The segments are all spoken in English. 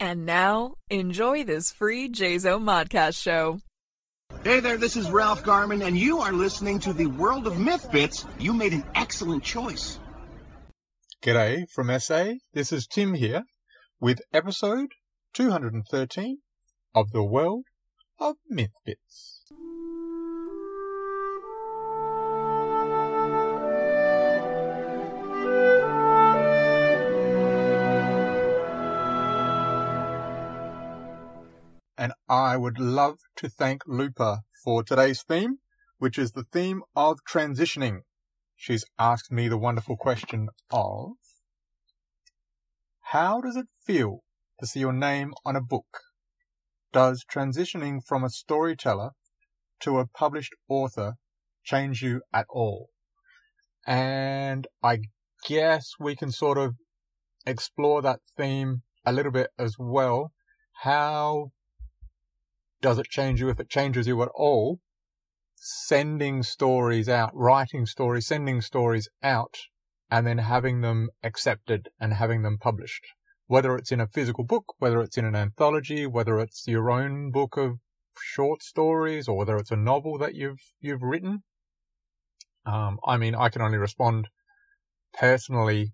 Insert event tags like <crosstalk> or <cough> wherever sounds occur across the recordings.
And now, enjoy this free JZO Modcast show. Hey there, this is Ralph Garman, and you are listening to the World of Myth Bits. You made an excellent choice. G'day from SA. This is Tim here with episode 213 of the World of Myth Bits. And I would love to thank Lupa for today's theme, which is the theme of transitioning. She's asked me the wonderful question of How does it feel to see your name on a book? Does transitioning from a storyteller to a published author change you at all? And I guess we can sort of explore that theme a little bit as well. How does it change you if it changes you at all? Sending stories out, writing stories, sending stories out, and then having them accepted and having them published. Whether it's in a physical book, whether it's in an anthology, whether it's your own book of short stories, or whether it's a novel that you've you've written. Um, I mean, I can only respond personally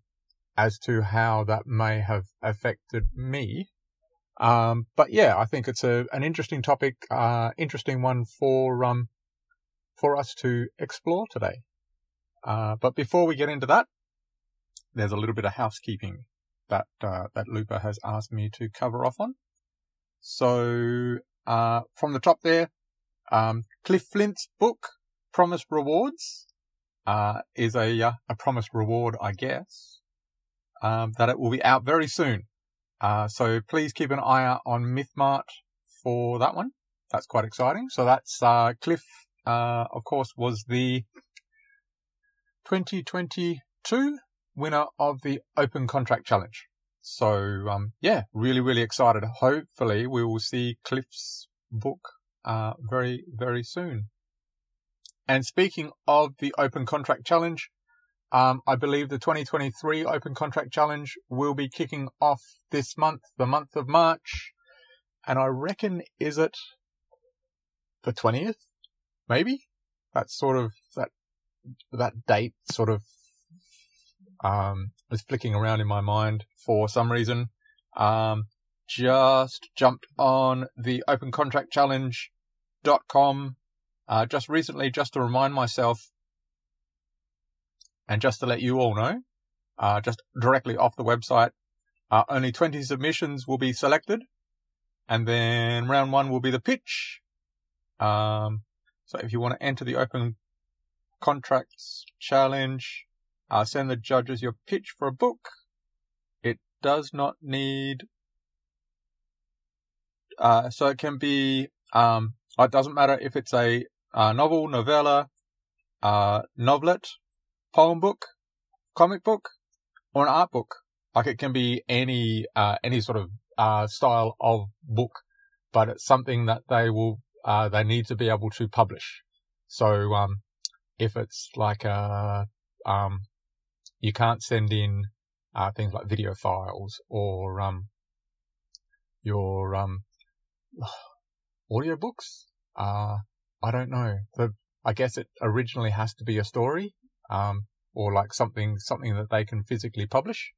as to how that may have affected me. Um, but yeah, I think it's a, an interesting topic, uh, interesting one for, um, for us to explore today. Uh, but before we get into that, there's a little bit of housekeeping that, uh, that Lupa has asked me to cover off on. So, uh, from the top there, um, Cliff Flint's book, Promised Rewards, uh, is a, uh, a promised reward, I guess, um, that it will be out very soon. Uh, so please keep an eye out on MythMart for that one. That's quite exciting. So that's uh, Cliff, uh, of course, was the 2022 winner of the Open Contract Challenge. So um, yeah, really, really excited. Hopefully, we will see Cliff's book uh, very, very soon. And speaking of the Open Contract Challenge, um, I believe the 2023 Open Contract Challenge will be kicking off this month, the month of March. And I reckon, is it the 20th? Maybe? That's sort of, that, that date sort of, um, is flicking around in my mind for some reason. Um, just jumped on the Open Contract Challenge.com, uh, just recently, just to remind myself and just to let you all know, uh, just directly off the website, uh, only 20 submissions will be selected. And then round one will be the pitch. Um, so if you want to enter the open contracts challenge, uh, send the judges your pitch for a book. It does not need, uh, so it can be, um, it doesn't matter if it's a, uh, novel, novella, uh, novelet, poem book, comic book, or an art book. Like it can be any, uh, any sort of, uh, style of book, but it's something that they will, uh, they need to be able to publish. So, um, if it's like a, um, you can't send in, uh, things like video files or, um, your, um, <sighs> audio books. Uh, I don't know. I guess it originally has to be a story um, or like something something that they can physically publish.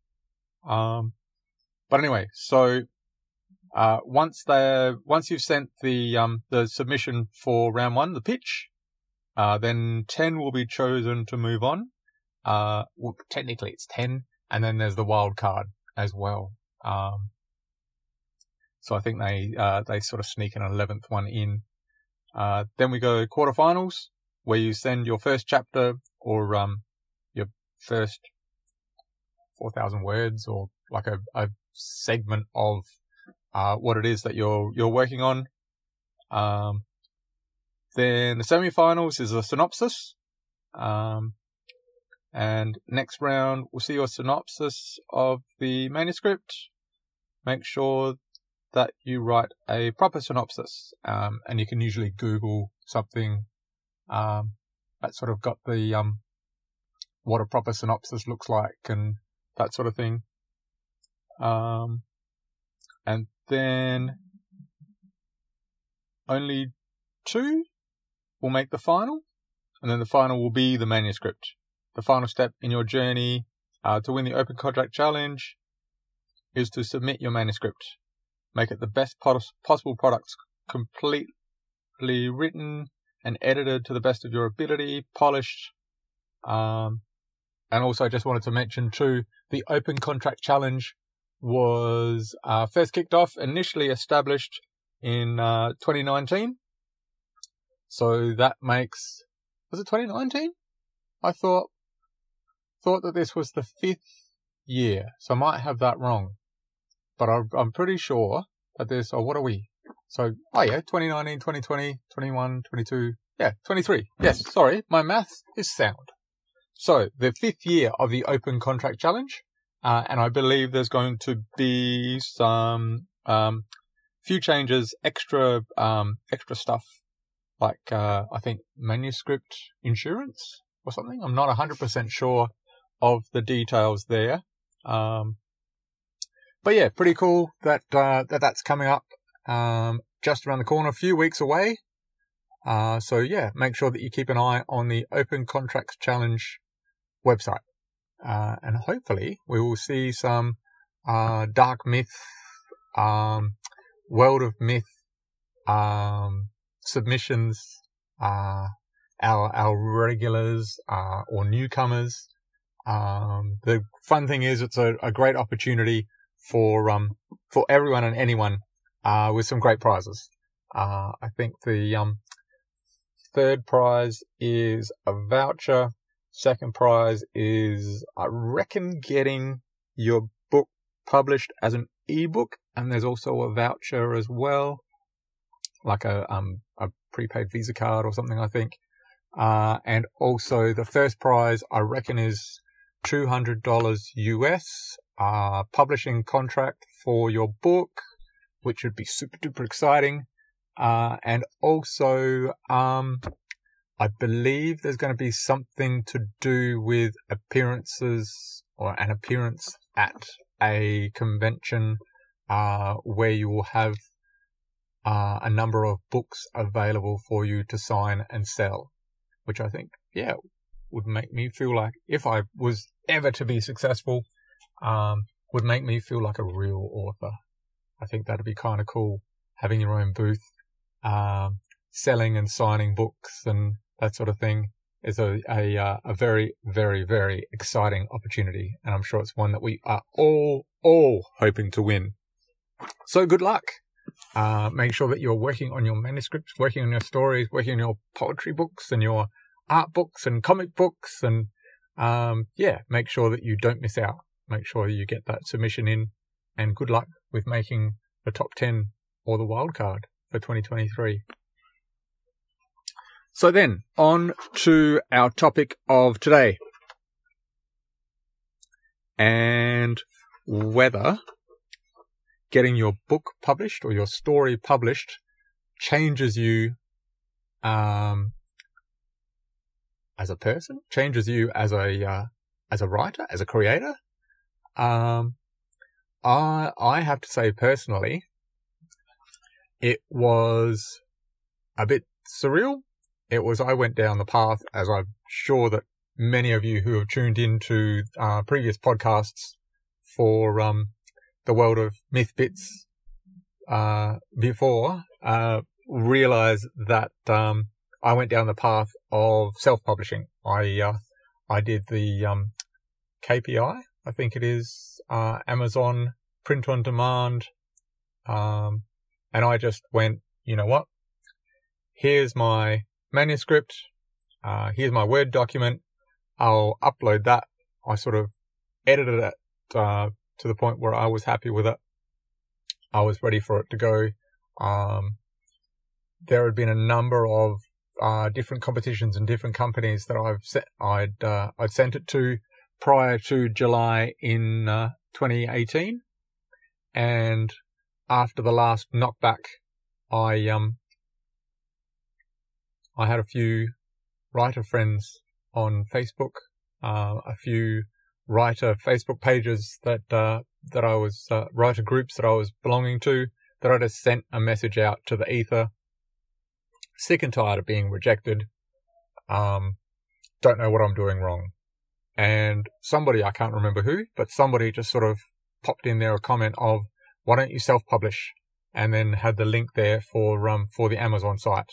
Um, but anyway, so uh, once they once you've sent the um, the submission for round one, the pitch, uh, then ten will be chosen to move on. Uh, well, technically it's ten, and then there's the wild card as well. Um, so I think they uh, they sort of sneak an eleventh one in. Uh, then we go quarterfinals, where you send your first chapter or um, your first 4,000 words or like a, a segment of uh, what it is that you're you're working on. Um, then the semi-finals is a synopsis. Um, and next round, we'll see your synopsis of the manuscript. Make sure that you write a proper synopsis. Um, and you can usually Google something, um, that sort of got the um what a proper synopsis looks like and that sort of thing. Um, and then only two will make the final, and then the final will be the manuscript. The final step in your journey uh, to win the Open Contract Challenge is to submit your manuscript. Make it the best pos- possible product, completely written and edited to the best of your ability, polished. Um, and also, I just wanted to mention too, the Open Contract Challenge was uh, first kicked off, initially established in uh, 2019. So that makes was it 2019? I thought thought that this was the fifth year, so I might have that wrong, but I, I'm pretty sure that this. Oh, what are we? So oh yeah, 2019, 2020, 21, 22, yeah, 23. Yes, sorry, my maths is sound. So the fifth year of the Open Contract Challenge, uh, and I believe there's going to be some um, few changes, extra um, extra stuff like uh, I think manuscript insurance or something. I'm not 100% sure of the details there. Um, but yeah, pretty cool that uh, that that's coming up um, just around the corner, a few weeks away. Uh, so yeah, make sure that you keep an eye on the Open Contracts Challenge website. Uh, and hopefully we will see some, uh, dark myth, um, world of myth, um, submissions, uh, our, our regulars, uh, or newcomers. Um, the fun thing is it's a, a great opportunity for, um, for everyone and anyone, uh, with some great prizes. Uh, I think the, um, third prize is a voucher Second prize is, I reckon, getting your book published as an ebook, and there's also a voucher as well, like a um a prepaid Visa card or something, I think. Uh, and also the first prize, I reckon, is two hundred dollars US, uh, publishing contract for your book, which would be super duper exciting. Uh, and also, um, I believe there's going to be something to do with appearances or an appearance at a convention uh, where you will have uh, a number of books available for you to sign and sell, which I think, yeah, would make me feel like if I was ever to be successful, um, would make me feel like a real author. I think that'd be kind of cool having your own booth, um, selling and signing books and that sort of thing is a a, uh, a very very very exciting opportunity, and I'm sure it's one that we are all all hoping to win. So good luck. Uh, make sure that you're working on your manuscripts, working on your stories, working on your poetry books and your art books and comic books, and um, yeah, make sure that you don't miss out. Make sure you get that submission in, and good luck with making the top ten or the wild card for 2023. So then, on to our topic of today. And whether getting your book published or your story published changes you um, as a person, changes you as a uh, as a writer, as a creator. Um, I I have to say personally, it was a bit surreal it was I went down the path, as I'm sure that many of you who have tuned into uh, previous podcasts for um, the world of myth bits uh, before uh, realize that um, I went down the path of self-publishing. I uh, I did the um, KPI, I think it is uh, Amazon print on demand, um, and I just went, you know what? Here's my manuscript. Uh, here's my Word document. I'll upload that. I sort of edited it uh, to the point where I was happy with it. I was ready for it to go. Um, there had been a number of uh, different competitions and different companies that I've set, I'd uh, I'd sent it to prior to July in uh, 2018, and after the last knockback, I um I had a few writer friends on Facebook, uh, a few writer Facebook pages that, uh, that I was, uh, writer groups that I was belonging to that I just sent a message out to the ether. Sick and tired of being rejected. Um, don't know what I'm doing wrong. And somebody, I can't remember who, but somebody just sort of popped in there a comment of, why don't you self-publish? And then had the link there for, um, for the Amazon site.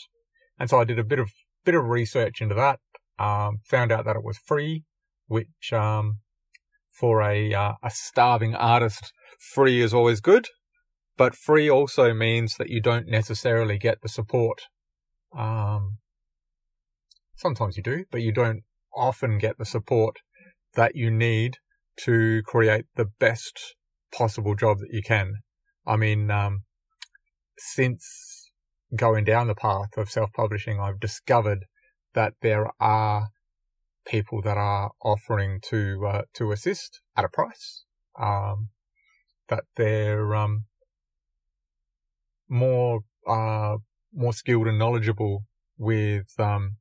And so I did a bit of, bit of research into that. Um, found out that it was free, which, um, for a, uh, a starving artist, free is always good. But free also means that you don't necessarily get the support. Um, sometimes you do, but you don't often get the support that you need to create the best possible job that you can. I mean, um, since going down the path of self-publishing, I've discovered that there are people that are offering to uh, to assist at a price. Um, that they're um, more uh, more skilled and knowledgeable with um,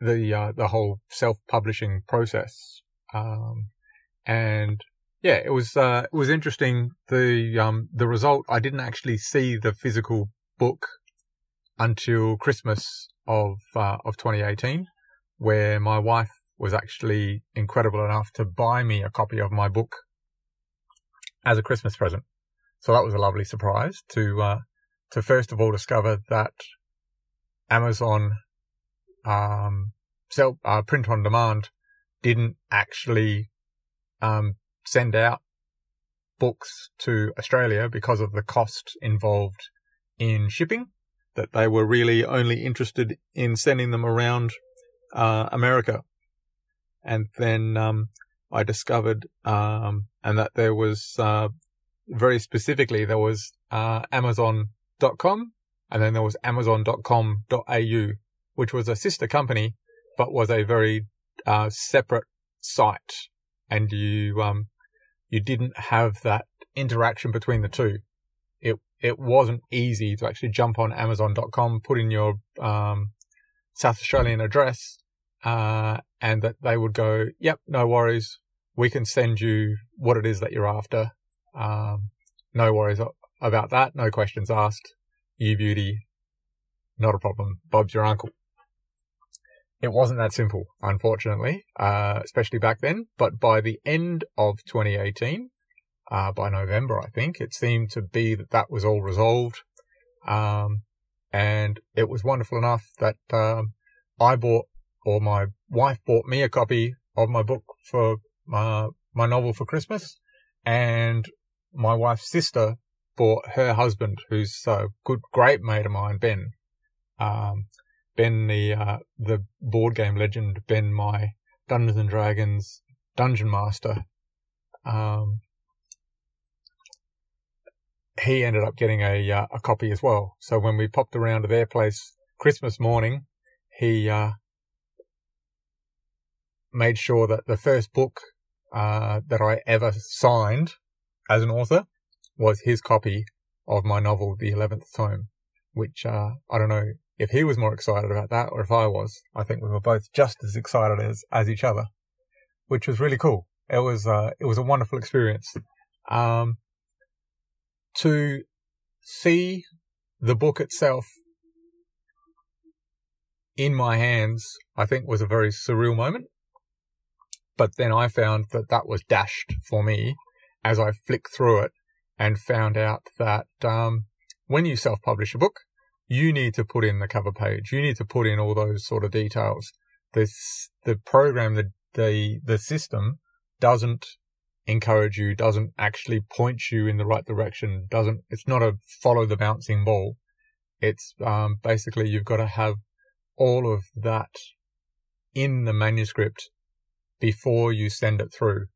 the uh, the whole self publishing process. Um, and yeah, it was uh, it was interesting. The um, the result I didn't actually see the physical book until Christmas of uh, of 2018, where my wife was actually incredible enough to buy me a copy of my book as a Christmas present. So that was a lovely surprise to uh, to first of all discover that Amazon um, sell uh, print on demand didn't actually um, send out books to Australia because of the cost involved in shipping. That they were really only interested in sending them around uh, America, and then um, I discovered um, and that there was uh, very specifically there was uh, Amazon.com and then there was Amazon.com.au, which was a sister company but was a very uh, separate site, and you um, you didn't have that interaction between the two. It it wasn't easy to actually jump on Amazon.com, put in your um, South Australian address, uh, and that they would go, "Yep, no worries, we can send you what it is that you're after. Um, no worries about that, no questions asked. You beauty, not a problem. Bob's your uncle." It wasn't that simple, unfortunately, uh, especially back then. But by the end of 2018, uh, by November, I think, it seemed to be that that was all resolved. Um, and it was wonderful enough that, um, I bought, or my wife bought me a copy of my book for, uh, my novel for Christmas. And my wife's sister bought her husband, who's a good, great mate of mine, Ben, um, Ben, the uh, the board game legend, Ben, my Dungeons and Dragons dungeon master, um, he ended up getting a uh, a copy as well. So when we popped around to their place Christmas morning, he uh, made sure that the first book uh, that I ever signed as an author was his copy of my novel, The Eleventh Tome, which uh, I don't know if he was more excited about that or if I was. I think we were both just as excited as, as each other, which was really cool. It was, uh, it was a wonderful experience. Um, to see the book itself in my hands, I think was a very surreal moment. But then I found that that was dashed for me as I flicked through it and found out that, um, when you self-publish a book, you need to put in the cover page. You need to put in all those sort of details. This, the program, the, the, the system doesn't encourage you, doesn't actually point you in the right direction, doesn't, it's not a follow the bouncing ball. It's, um, basically you've got to have all of that in the manuscript before you send it through.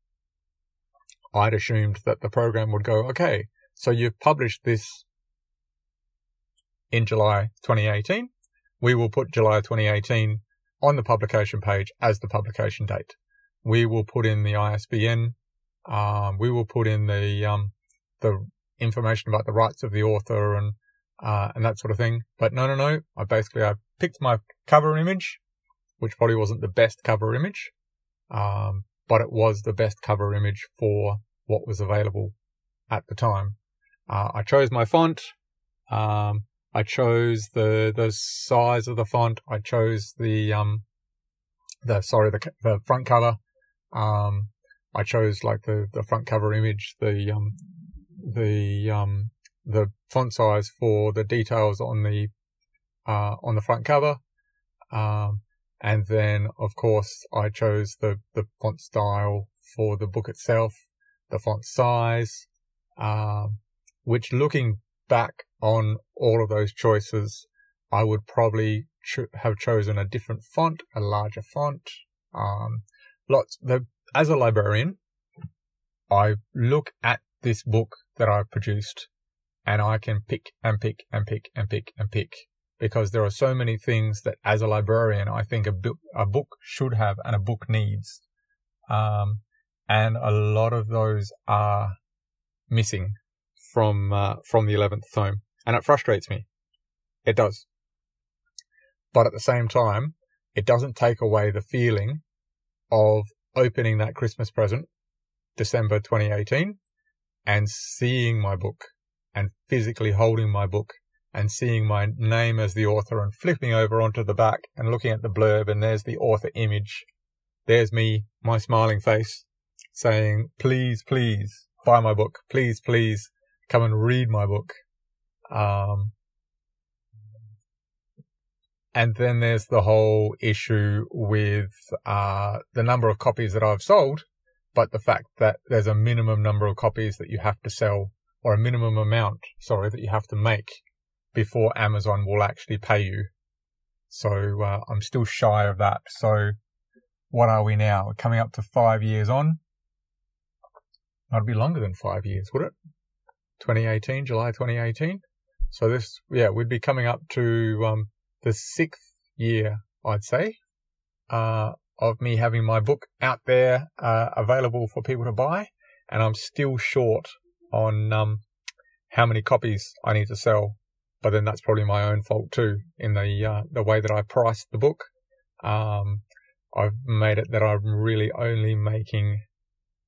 I'd assumed that the program would go, okay, so you've published this in July 2018, we will put July 2018 on the publication page as the publication date. We will put in the ISBN. Um, we will put in the um, the information about the rights of the author and uh, and that sort of thing. But no, no, no. I basically I picked my cover image, which probably wasn't the best cover image, um, but it was the best cover image for what was available at the time. Uh, I chose my font. Um, I chose the the size of the font. I chose the um the sorry the the front cover. Um, I chose like the the front cover image, the um the um the font size for the details on the uh on the front cover. Um, and then of course I chose the the font style for the book itself, the font size, um, which looking back on all of those choices, I would probably have chosen a different font, a larger font. Um, lots, the, as a librarian, I look at this book that I've produced and I can pick and pick and pick and pick and pick because there are so many things that as a librarian, I think a, bu- a book should have and a book needs. Um, and a lot of those are missing from uh, from the eleventh tome, and it frustrates me. It does, but at the same time, it doesn't take away the feeling of opening that Christmas present, December 2018, and seeing my book, and physically holding my book, and seeing my name as the author, and flipping over onto the back and looking at the blurb, and there's the author image. There's me, my smiling face, saying, "Please, please." Buy my book. Please, please come and read my book. Um, and then there's the whole issue with uh, the number of copies that I've sold, but the fact that there's a minimum number of copies that you have to sell, or a minimum amount, sorry, that you have to make before Amazon will actually pay you. So uh, I'm still shy of that. So what are we now? We're coming up to five years on. That'd be longer than five years, would it? 2018, July 2018. So this, yeah, we'd be coming up to um, the sixth year, I'd say, uh, of me having my book out there uh, available for people to buy, and I'm still short on um, how many copies I need to sell. But then that's probably my own fault too in the uh, the way that I priced the book. Um, I've made it that I'm really only making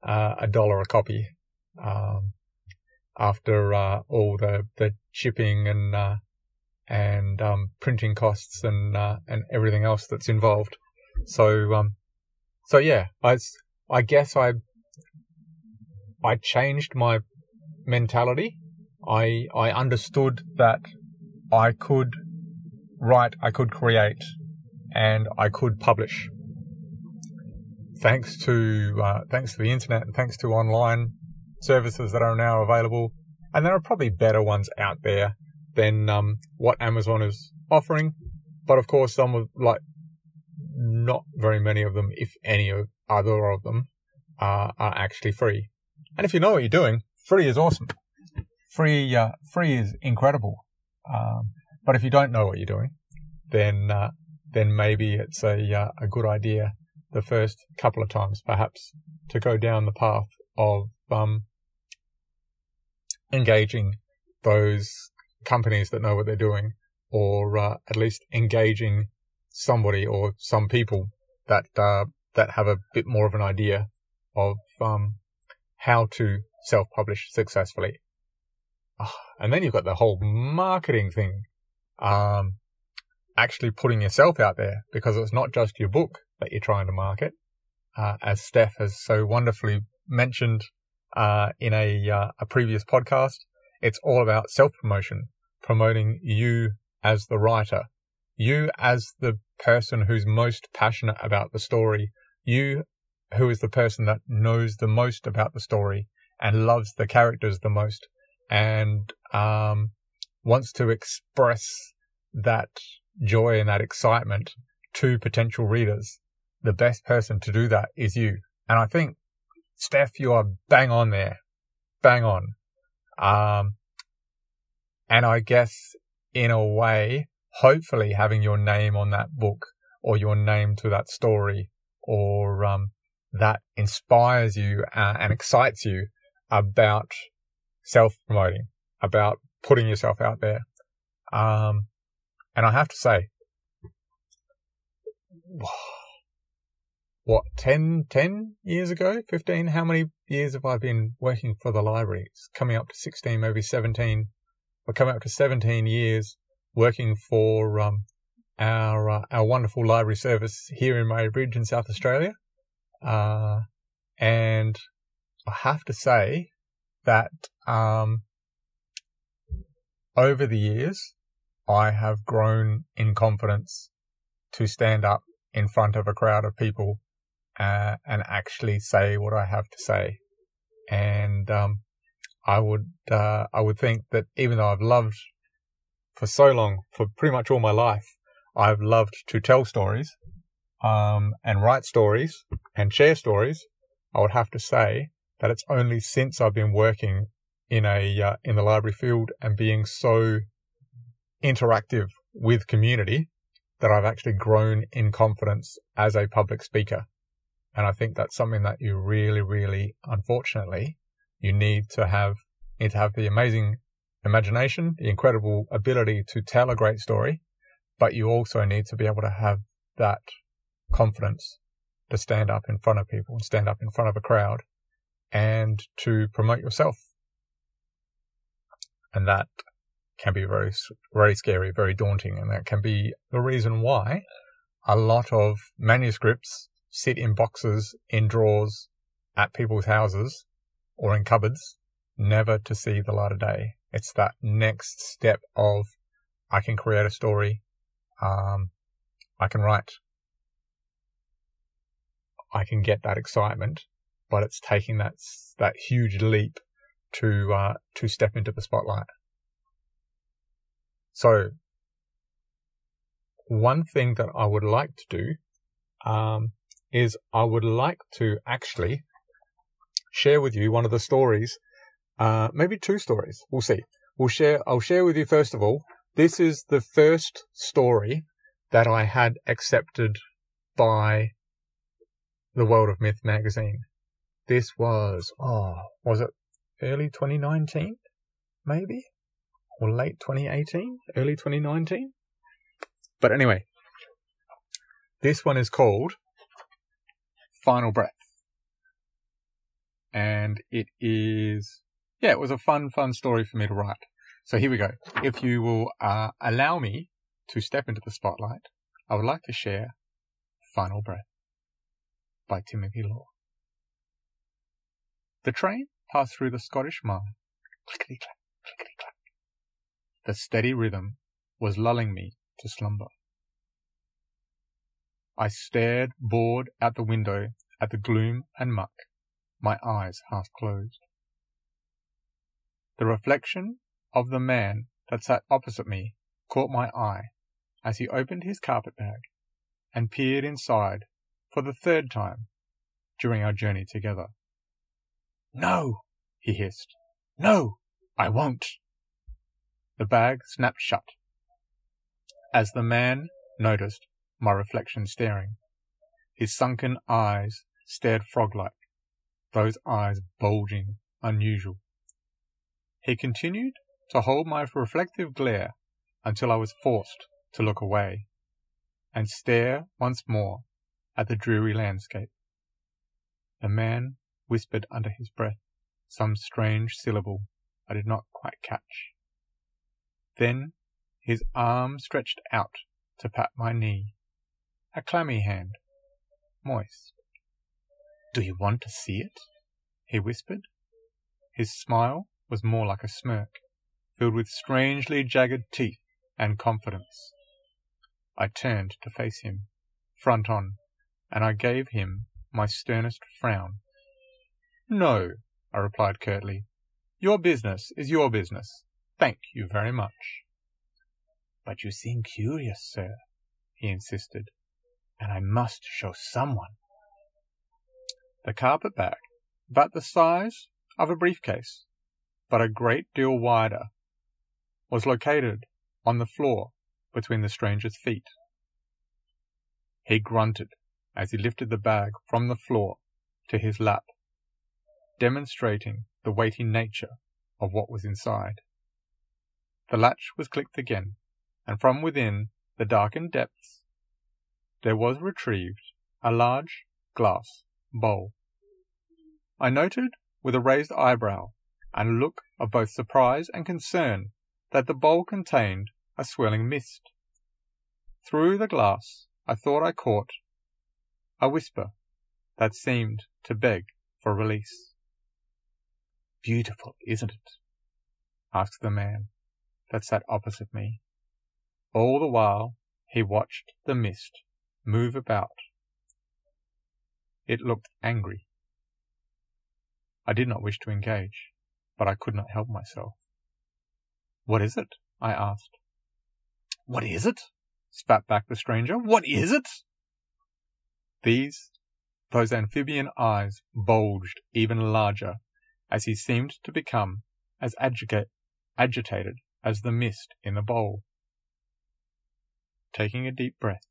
uh, a dollar a copy. Um, after uh, all the the shipping and uh, and um, printing costs and uh, and everything else that's involved. So um, so yeah, I I guess I I changed my mentality. I I understood that I could write, I could create, and I could publish. Thanks to uh, thanks to the internet and thanks to online services that are now available, and there are probably better ones out there than um, what Amazon is offering. But of course, some of like not very many of them, if any of other of them, uh, are actually free. And if you know what you're doing, free is awesome. Free, uh, free is incredible. Um, but if you don't know what you're doing, then uh, then maybe it's a uh, a good idea the first couple of times, perhaps, to go down the path of um, engaging those companies that know what they're doing, or uh, at least engaging somebody or some people that uh, that have a bit more of an idea of um, how to self-publish successfully. Ah, and then you've got the whole marketing thing, um, actually putting yourself out there because it's not just your book that you're trying to market. Uh, as Steph has so wonderfully mentioned uh, in a uh, a previous podcast. It's all about self promotion, promoting you as the writer, you as the person who's most passionate about the story, you who is the person that knows the most about the story and loves the characters the most, and um, wants to express that joy and that excitement to potential readers. The best person to do that is you. And I think Steph, you are bang on there. Bang on. Um, and I guess in a way, hopefully having your name on that book or your name to that story or, um, that inspires you uh, and excites you about self promoting, about putting yourself out there. Um, and I have to say, what, 10, 10 years ago, 15? How many years have I been working for the library? It's coming up to 16, maybe 17. We're coming up to 17 years working for, um, our, uh, our wonderful library service here in Murray Bridge in South Australia. Uh, and I have to say that, um, over the years, I have grown in confidence to stand up in front of a crowd of people uh, and actually say what I have to say. And um, I would uh, I would think that even though I've loved for so long, for pretty much all my life, I've loved to tell stories um, and write stories and share stories. I would have to say that it's only since I've been working in a uh, in the library field and being so interactive with community that I've actually grown in confidence as a public speaker. And I think that's something that you really, really, unfortunately, you need to have, need to have the amazing imagination, the incredible ability to tell a great story, but you also need to be able to have that confidence to stand up in front of people and stand up in front of a crowd and to promote yourself. And that can be very, very scary, very daunting. And that can be the reason why a lot of manuscripts sit in boxes, in drawers, at people's houses, or in cupboards, never to see the light of day. It's that next step of I can create a story, um, I can write, I can get that excitement, but it's taking that that huge leap to uh, to step into the spotlight. So, one thing that I would like to do um, is I would like to actually share with you one of the stories, uh, maybe two stories. We'll see. We'll share, I'll share with you first of all. This is the first story that I had accepted by the World of Myth magazine. This was, oh, was it early 2019? Maybe? Or late 2018? Early 2019? But anyway, this one is called Final Breath. And it is, yeah, it was a fun, fun story for me to write. So here we go. If you will uh, allow me to step into the spotlight, I would like to share Final Breath by Timothy Law. The train passed through the Scottish mile. Clickety clack, clickety clack. The steady rhythm was lulling me to slumber. I stared bored out the window at the gloom and muck, my eyes half closed. The reflection of the man that sat opposite me caught my eye as he opened his carpet bag and peered inside for the third time during our journey together. No, he hissed. No, I won't. The bag snapped shut as the man noticed my reflection staring. His sunken eyes stared frog-like, those eyes bulging unusual. He continued to hold my reflective glare until I was forced to look away and stare once more at the dreary landscape. The man whispered under his breath some strange syllable I did not quite catch. Then his arm stretched out to pat my knee a clammy hand, moist. Do you want to see it? he whispered. His smile was more like a smirk, filled with strangely jagged teeth and confidence. I turned to face him, front on, and I gave him my sternest frown. No, I replied curtly. Your business is your business. Thank you very much. But you seem curious, sir, he insisted and I must show someone. The carpet bag, about the size of a briefcase, but a great deal wider, was located on the floor between the stranger's feet. He grunted as he lifted the bag from the floor to his lap, demonstrating the weighty nature of what was inside. The latch was clicked again, and from within the darkened depths there was retrieved a large glass bowl. I noted with a raised eyebrow and a look of both surprise and concern that the bowl contained a swirling mist. Through the glass I thought I caught a whisper that seemed to beg for release. Beautiful, isn't it? asked the man that sat opposite me. All the while he watched the mist move about. It looked angry. I did not wish to engage, but I could not help myself. What is it? I asked. What is it? spat back the stranger. What is it? These, those amphibian eyes bulged even larger as he seemed to become as agita- agitated as the mist in the bowl. Taking a deep breath,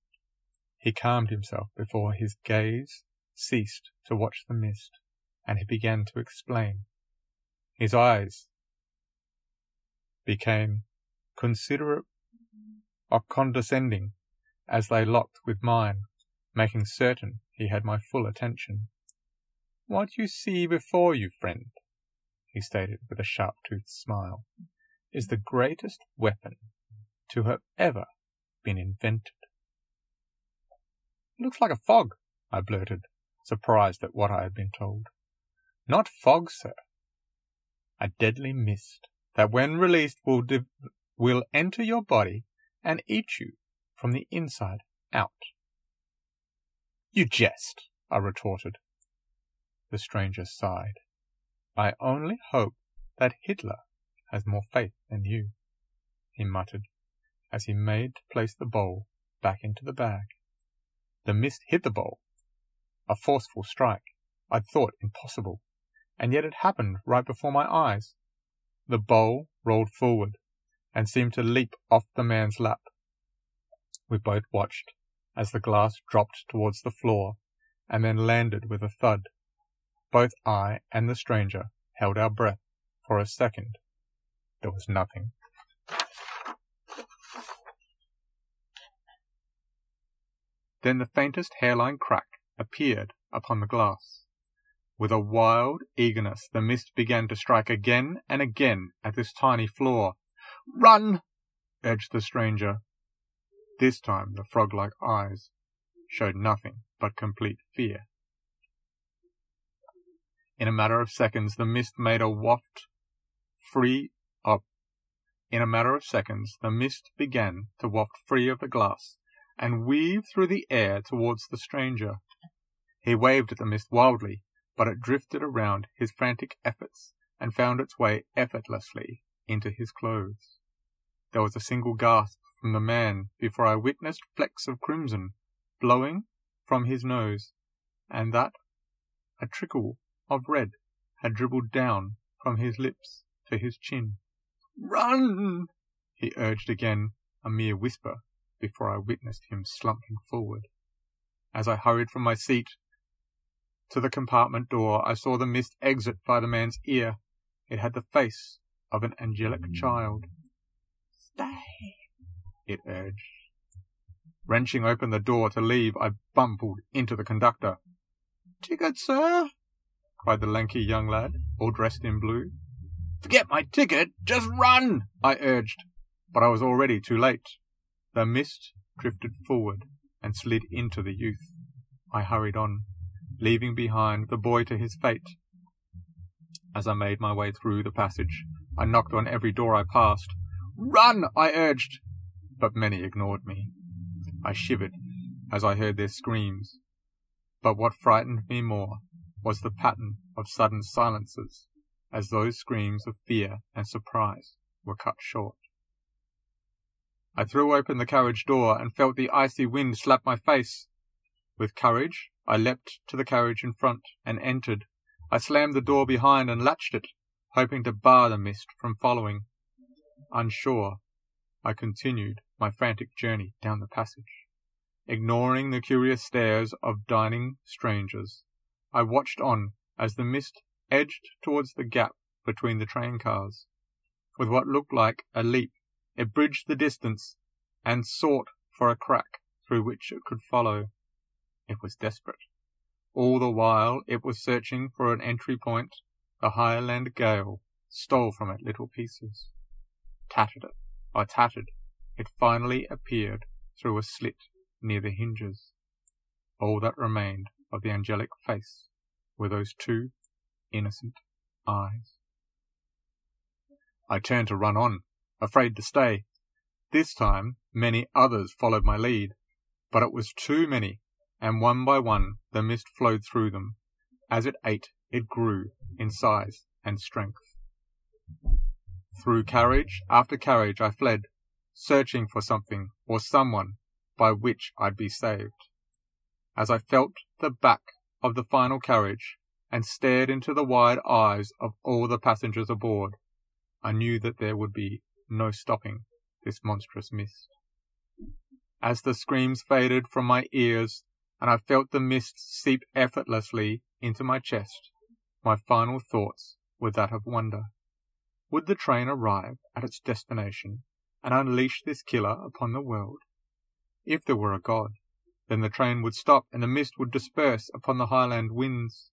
he calmed himself before his gaze ceased to watch the mist, and he began to explain. His eyes became considerate or condescending as they locked with mine, making certain he had my full attention. What you see before you, friend, he stated with a sharp-toothed smile, is the greatest weapon to have ever been invented. Looks like a fog, I blurted, surprised at what I had been told. Not fog, sir. A deadly mist that when released will, div- will enter your body and eat you from the inside out. You jest, I retorted. The stranger sighed. I only hope that Hitler has more faith than you, he muttered, as he made to place the bowl back into the bag. The mist hit the bowl. A forceful strike I'd thought impossible, and yet it happened right before my eyes. The bowl rolled forward and seemed to leap off the man's lap. We both watched as the glass dropped towards the floor and then landed with a thud. Both I and the stranger held our breath for a second. There was nothing. Then the faintest hairline crack appeared upon the glass. With a wild eagerness, the mist began to strike again and again at this tiny floor. Run! urged the stranger. This time the frog-like eyes showed nothing but complete fear. In a matter of seconds, the mist made a waft free of. In a matter of seconds, the mist began to waft free of the glass and weave through the air towards the stranger. He waved at the mist wildly, but it drifted around his frantic efforts and found its way effortlessly into his clothes. There was a single gasp from the man before I witnessed flecks of crimson blowing from his nose, and that a trickle of red had dribbled down from his lips to his chin. Run! he urged again, a mere whisper, before I witnessed him slumping forward. As I hurried from my seat to the compartment door, I saw the mist exit by the man's ear. It had the face of an angelic mm. child. Stay, it urged. Wrenching open the door to leave, I bumbled into the conductor. Ticket, sir? cried the lanky young lad, all dressed in blue. Forget my ticket, just run, I urged, but I was already too late. The mist drifted forward and slid into the youth. I hurried on, leaving behind the boy to his fate. As I made my way through the passage, I knocked on every door I passed. Run, I urged, but many ignored me. I shivered as I heard their screams, but what frightened me more was the pattern of sudden silences as those screams of fear and surprise were cut short. I threw open the carriage door and felt the icy wind slap my face. With courage, I leapt to the carriage in front and entered. I slammed the door behind and latched it, hoping to bar the mist from following. Unsure, I continued my frantic journey down the passage. Ignoring the curious stares of dining strangers, I watched on as the mist edged towards the gap between the train cars. With what looked like a leap, it bridged the distance and sought for a crack through which it could follow. It was desperate. all the while it was searching for an entry point, the Highland gale stole from it little pieces. Tattered it by tattered, it finally appeared through a slit near the hinges. All that remained of the angelic face were those two innocent eyes. I turned to run on, afraid to stay. This time many others followed my lead, but it was too many, and one by one the mist flowed through them. As it ate, it grew in size and strength. Through carriage after carriage I fled, searching for something or someone by which I'd be saved. As I felt the back of the final carriage and stared into the wide eyes of all the passengers aboard, I knew that there would be no stopping this monstrous mist. As the screams faded from my ears and I felt the mist seep effortlessly into my chest, my final thoughts were that of wonder. Would the train arrive at its destination and unleash this killer upon the world? If there were a God, then the train would stop and the mist would disperse upon the highland winds.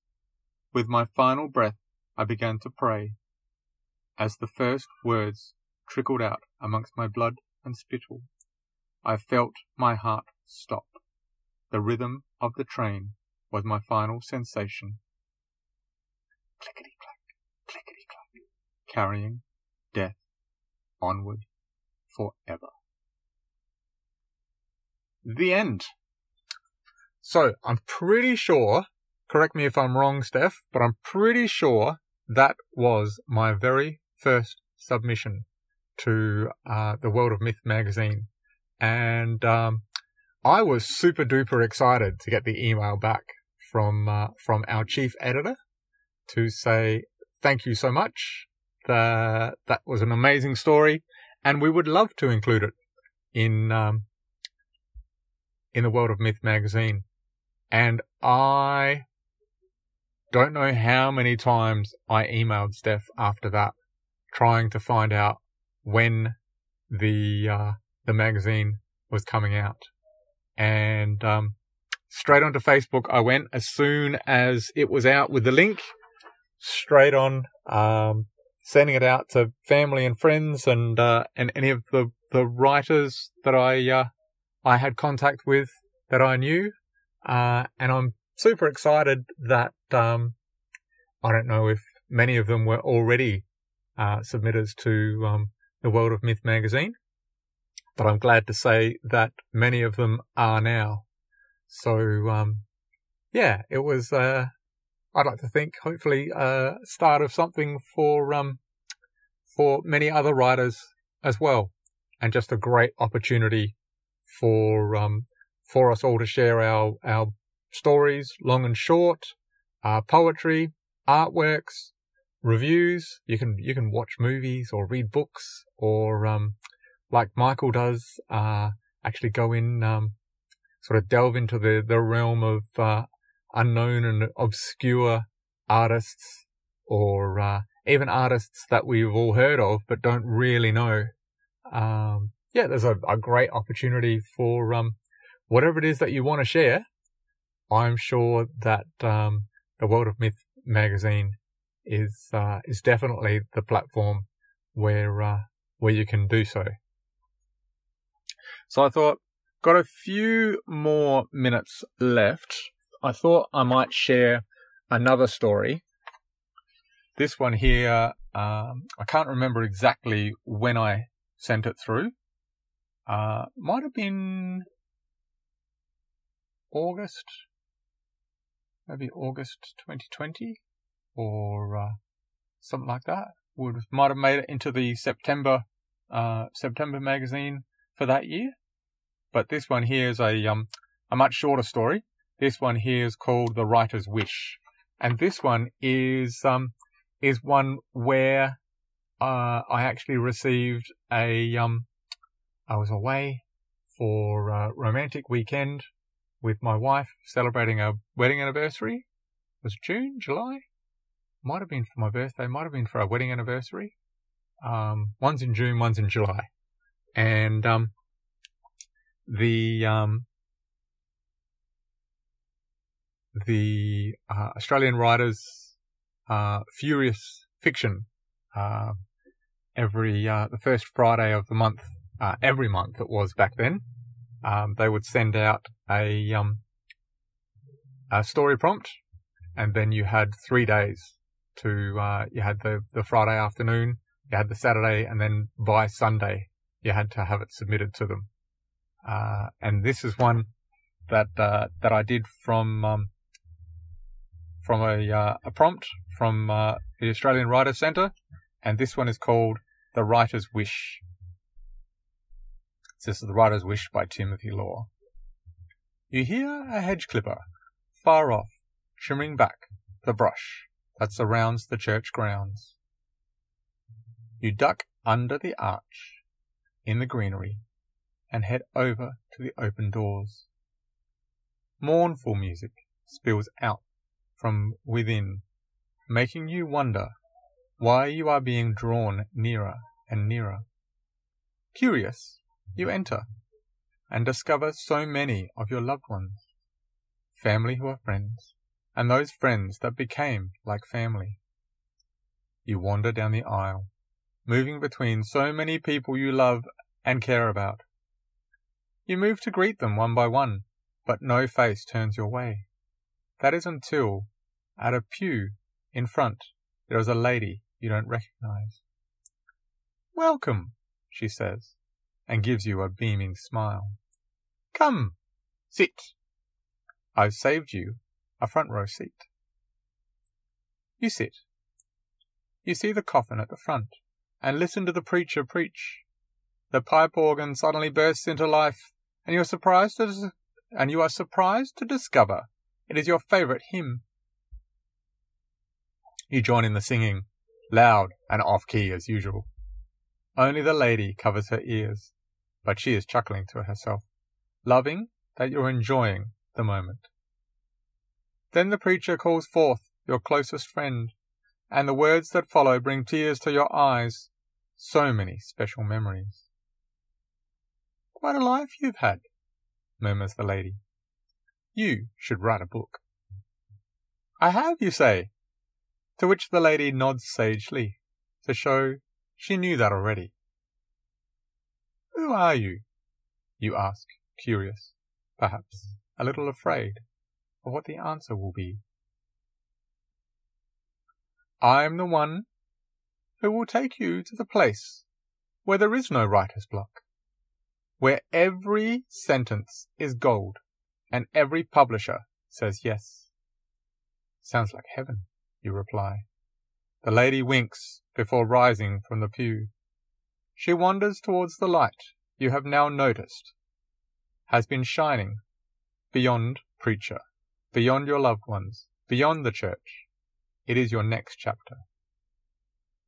With my final breath, I began to pray. As the first words trickled out amongst my blood and spittle, I felt my heart stop. The rhythm of the train was my final sensation. Clickety clack, clickety clack, carrying death onward forever. The end. So I'm pretty sure, correct me if I'm wrong, Steph, but I'm pretty sure that was my very first submission to uh, the World of Myth magazine. And um, I was super duper excited to get the email back from uh, from our chief editor to say thank you so much. That that was an amazing story, and we would love to include it in um, in the World of Myth magazine. And I don't know how many times I emailed Steph after that, trying to find out when the uh, the magazine was coming out. And um, straight onto Facebook I went as soon as it was out with the link. Straight on, um, sending it out to family and friends and uh, and any of the the writers that I uh, I had contact with that I knew, uh, and I'm super excited that um, I don't know if many of them were already uh, submitters to um, the World of Myth magazine, but I'm glad to say that many of them are now. So um, yeah, it was. Uh, I'd like to think, hopefully, a uh, start of something for um, for many other writers as well, and just a great opportunity for um, for us all to share our our stories, long and short, uh, poetry, artworks, reviews. You can you can watch movies or read books or um, like Michael does, uh, actually go in um, sort of delve into the the realm of uh, unknown and obscure artists or uh, even artists that we've all heard of but don't really know. Um, yeah, there's a, a great opportunity for um, whatever it is that you want to share, I'm sure that um, the World of Myth magazine is uh, is definitely the platform where uh, where you can do so. So I thought, got a few more minutes left. I thought I might share another story. This one here, um, I can't remember exactly when I sent it through. Uh, might have been August, maybe August 2020 or uh, something like that. Would might have made it into the September uh, September magazine for that year. But this one here is a um a much shorter story. This one here is called The Writer's Wish, and this one is um is one where uh, I actually received a um I was away for a romantic weekend with my wife celebrating our wedding anniversary. It was June, July? Might have been for my birthday, might have been for our wedding anniversary. Um, one's in June, one's in July. And, um, the, um, the uh, Australian Writers uh, Furious Fiction uh, every uh, the first Friday of the month, uh, every month it was back then. Um, they would send out a um, a story prompt, and then you had three days to uh, you had the the Friday afternoon, you had the Saturday, and then by Sunday you had to have it submitted to them. Uh, and this is one that uh, that I did from um, from a uh, a prompt from uh, the Australian Writers Centre, and this one is called "The Writer's Wish." This is "The Writer's Wish" by Timothy Law. You hear a hedge clipper far off, shimmering back the brush that surrounds the church grounds. You duck under the arch in the greenery and head over to the open doors. Mournful music spills out from within, making you wonder why you are being drawn nearer and nearer. Curious, you enter and discover so many of your loved ones, family who are friends, and those friends that became like family. You wander down the aisle, moving between so many people you love and care about. You move to greet them one by one, but no face turns your way. That is until, at a pew in front, there is a lady you don't recognize. Welcome, she says, and gives you a beaming smile. Come, sit. I've saved you a front row seat. You sit. You see the coffin at the front, and listen to the preacher preach. The pipe organ suddenly bursts into life, and you are surprised to and you are surprised to discover it is your favorite hymn. You join in the singing, loud and off key as usual. Only the lady covers her ears, but she is chuckling to herself, loving that you're enjoying the moment. Then the preacher calls forth your closest friend, and the words that follow bring tears to your eyes. So many special memories. Quite a life you've had, murmurs the lady. You should write a book. I have, you say? To which the lady nods sagely, to show she knew that already. Who are you? You ask, curious, perhaps a little afraid what the answer will be. I am the one who will take you to the place where there is no writer's block where every sentence is gold and every publisher says yes. Sounds like heaven, you reply. The lady winks before rising from the pew. She wanders towards the light you have now noticed has been shining beyond preacher, beyond your loved ones, beyond the church. It is your next chapter.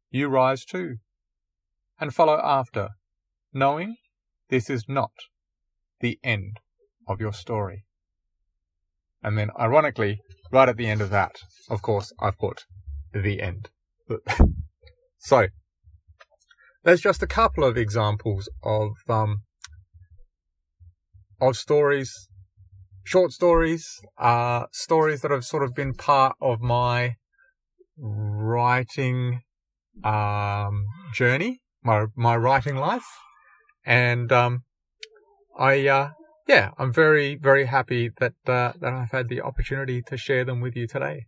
You rise too and follow after, knowing this is not the end of your story. And then, ironically, right at the end of that, of course, I've put the end. <laughs> so, there's just a couple of examples of um, of stories, short stories, stories that have sort of been part of my writing um, journey, my my writing life. And, um, I, uh, yeah, I'm very, very happy that, uh, that I've had the opportunity to share them with you today.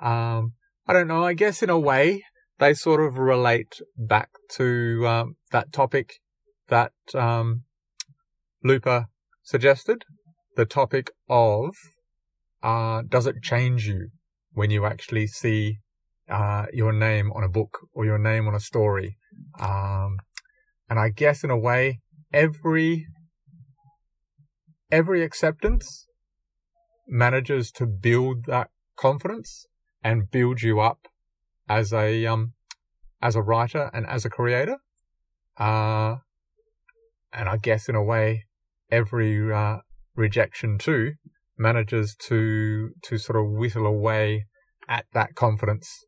Um, I don't know, I guess in a way, they sort of relate back to, um, that topic that, um, Looper suggested. The topic of, uh, does it change you when you actually see, uh, your name on a book or your name on a story? Um, and I guess in a way, every, every acceptance manages to build that confidence and build you up as a, um, as a writer and as a creator. Uh, and I guess in a way, every, uh, rejection too manages to, to sort of whittle away at that confidence.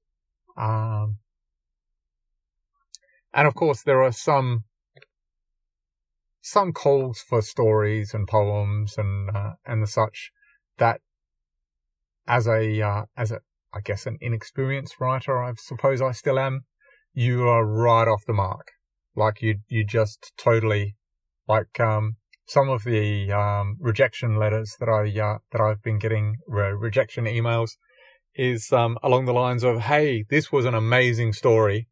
Um, and of course, there are some some calls for stories and poems and uh, and the such that as a, uh, as a, I guess an inexperienced writer, I suppose I still am, you are right off the mark. Like you, you just totally, like, um, some of the, um, rejection letters that I, uh, that I've been getting, re- rejection emails is, um, along the lines of, Hey, this was an amazing story,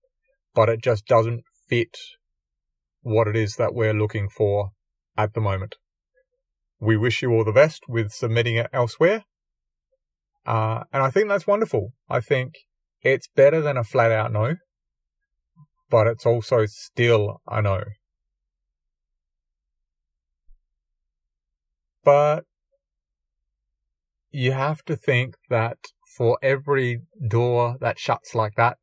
but it just doesn't fit what it is that we're looking for at the moment. We wish you all the best with submitting it elsewhere. Uh, and I think that's wonderful. I think it's better than a flat out no, but it's also still a no. But you have to think that for every door that shuts like that,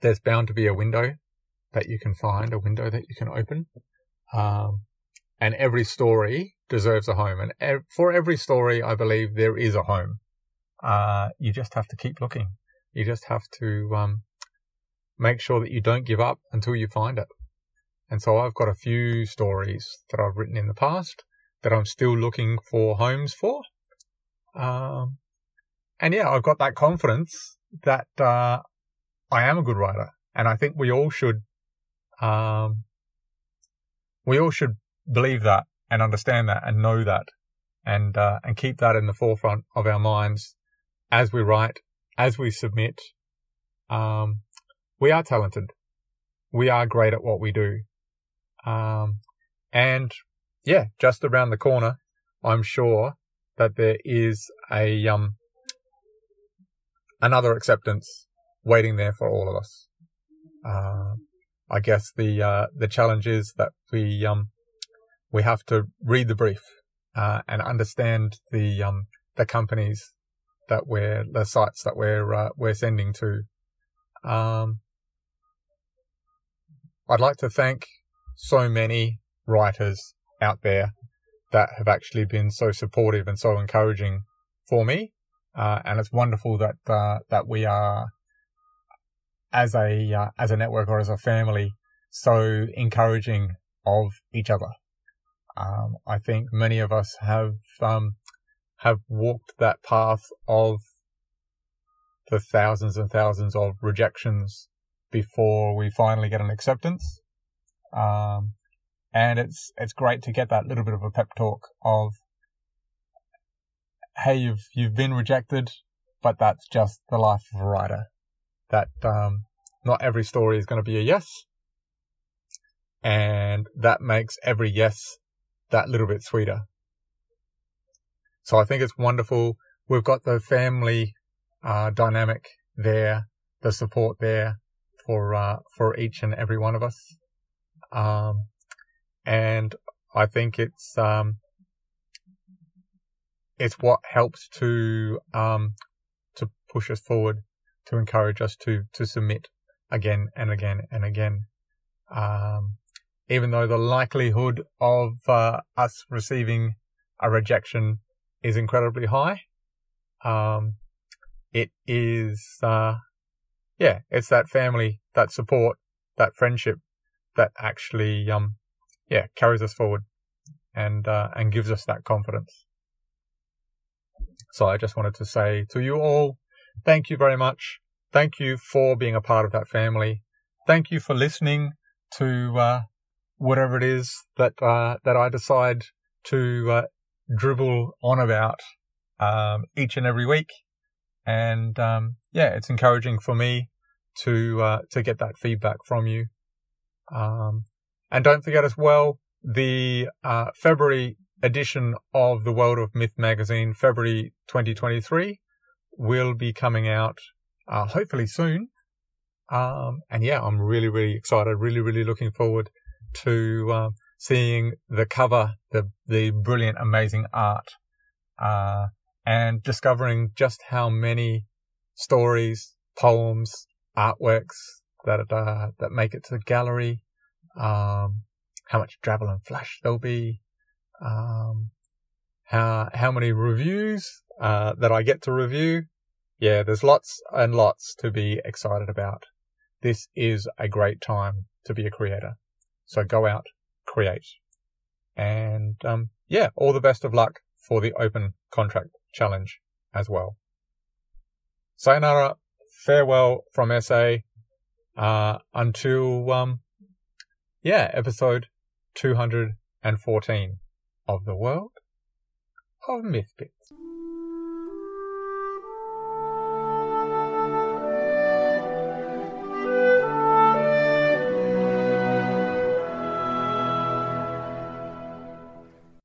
there's bound to be a window that you can find, a window that you can open. Um, and every story deserves a home. And ev- for every story, I believe there is a home. Uh, you just have to keep looking. You just have to, um, make sure that you don't give up until you find it. And so I've got a few stories that I've written in the past that I'm still looking for homes for. Um, and yeah, I've got that confidence that, uh, I am a good writer. And I think we all should um, we all should believe that and understand that and know that and, uh, and keep that in the forefront of our minds as we write, as we submit. Um, we are talented. We are great at what we do. Um, and yeah, just around the corner, I'm sure that there is a, um, another acceptance waiting there for all of us. Uh, I guess the uh, the challenge is that we um, we have to read the brief uh, and understand the um, the companies that we're the sites that we're uh, we're sending to. Um, I'd like to thank so many writers out there that have actually been so supportive and so encouraging for me. Uh, and it's wonderful that, uh, that we are as a uh, as a network or as a family so encouraging of each other. Um, I think many of us have um, have walked that path of the thousands and thousands of rejections before we finally get an acceptance. Um, and it's it's great to get that little bit of a pep talk of, hey, you've you've been rejected, but that's just the life of a writer that um, not every story is going to be a yes. And that makes every yes that little bit sweeter. So I think it's wonderful. We've got the family uh, dynamic there, the support there for uh, for each and every one of us. Um, and I think it's um, it's what helps to um, to push us forward to encourage us to, to submit again and again and again. Um, even though the likelihood of uh, us receiving a rejection is incredibly high, um, it is, uh, yeah, it's that family, that support, that friendship that actually, um, yeah, carries us forward and, uh, and gives us that confidence. So I just wanted to say to you all, Thank you very much. Thank you for being a part of that family. Thank you for listening to uh, whatever it is that uh, that I decide to uh, dribble on about um, each and every week. And um, yeah, it's encouraging for me to uh, to get that feedback from you. Um, and don't forget as well the uh, February edition of the World of Myth magazine, February 2023 will be coming out uh, hopefully soon. Um, and yeah, I'm really, really excited. Really, really looking forward to uh, seeing the cover, the the brilliant, amazing art, uh, and discovering just how many stories, poems, artworks that uh, that make it to the gallery. Um, how much Drabble and Flash there'll be. Um, how how many reviews uh, that I get to review. Yeah, there's lots and lots to be excited about. This is a great time to be a creator. So go out, create. And, um, yeah, all the best of luck for the open contract challenge as well. Sayonara, farewell from SA, uh, until, um, yeah, episode 214 of the world of Mythbits.